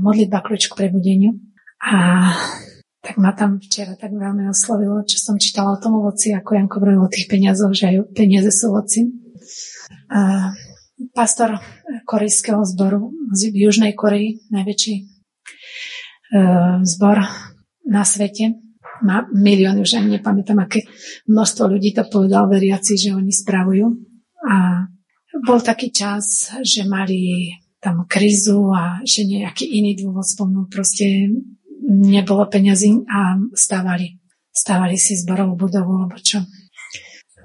modlitba kľúč k prebudeniu. A tak ma tam včera tak veľmi oslovilo, čo som čítala o tom ovoci, ako Janko hovoril o tých peniazoch, že aj peniaze sú ovoci. A pastor korejského zboru z Južnej Koreji, najväčší e, zbor na svete, má milióny, už ani nepamätám, aké množstvo ľudí to povedal veriaci, že oni spravujú. A bol taký čas, že mali tam krízu a že nejaký iný dôvod spomnul. Proste nebolo peňazí a stávali. Stávali si zborovú budovu, alebo čo.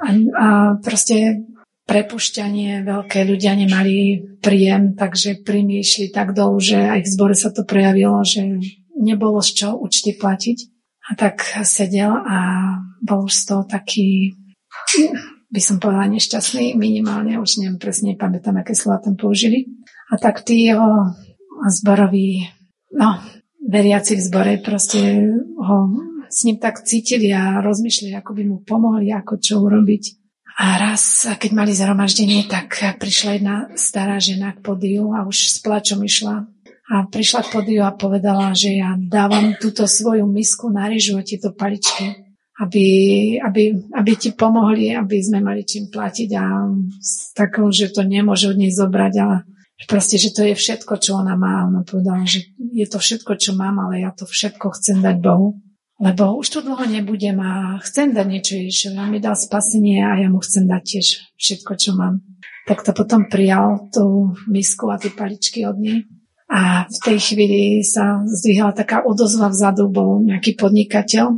A, a proste prepušťanie, veľké ľudia nemali príjem, takže príjmy išli tak dolu, že aj v zbore sa to prejavilo, že nebolo z čo účty platiť. A tak sedel a bol už z toho taký, by som povedala, nešťastný, minimálne, už neviem presne, pamätám, aké slova tam použili. A tak tí jeho zboroví, no, veriaci v zbore proste ho s ním tak cítili a rozmýšľali, ako by mu pomohli, ako čo urobiť. A raz, keď mali zhromaždenie, tak prišla jedna stará žena k podiu a už s plačom išla a prišla k podiu a povedala, že ja dávam túto svoju misku na ryžu a tieto paličky, aby, aby, aby ti pomohli, aby sme mali čím platiť a takou, že to nemôže od nej zobrať, ale proste, že to je všetko, čo ona má. Ona povedala, že je to všetko, čo mám, ale ja to všetko chcem dať Bohu. Lebo už tu dlho nebudem a chcem dať niečo Ježišovi. On mi dal spasenie a ja mu chcem dať tiež všetko, čo mám. Tak to potom prijal tú misku a tie paličky od nej. A v tej chvíli sa zdvihla taká odozva vzadu, bol nejaký podnikateľ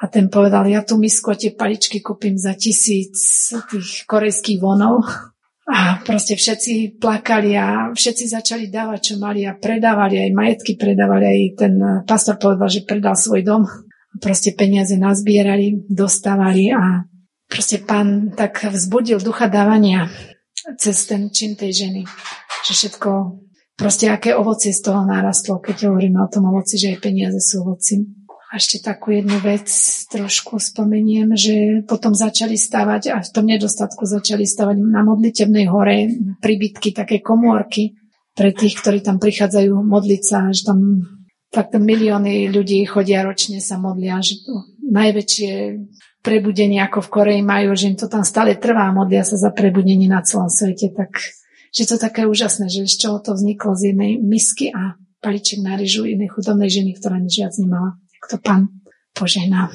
a ten povedal, ja tú misku a tie paličky kúpim za tisíc tých korejských vonov. A proste všetci plakali a všetci začali dávať, čo mali a predávali, aj majetky predávali, aj ten pastor povedal, že predal svoj dom. Proste peniaze nazbierali, dostávali a proste pán tak vzbudil ducha dávania cez ten čin tej ženy, že všetko proste aké ovocie z toho narastlo, keď hovoríme o tom ovoci, že aj peniaze sú ovoci. A ešte takú jednu vec trošku spomeniem, že potom začali stavať a v tom nedostatku začali stavať na modlitebnej hore príbytky, také komórky pre tých, ktorí tam prichádzajú modliť sa, že tam fakt milióny ľudí chodia ročne sa modlia, že to najväčšie prebudenie ako v Koreji majú, že im to tam stále trvá, modlia sa za prebudenie na celom svete, tak že to také úžasné, že z čoho to vzniklo z jednej misky a paliček na ryžu jednej chudobnej ženy, ktorá nič viac nemala. Tak to pán požehná.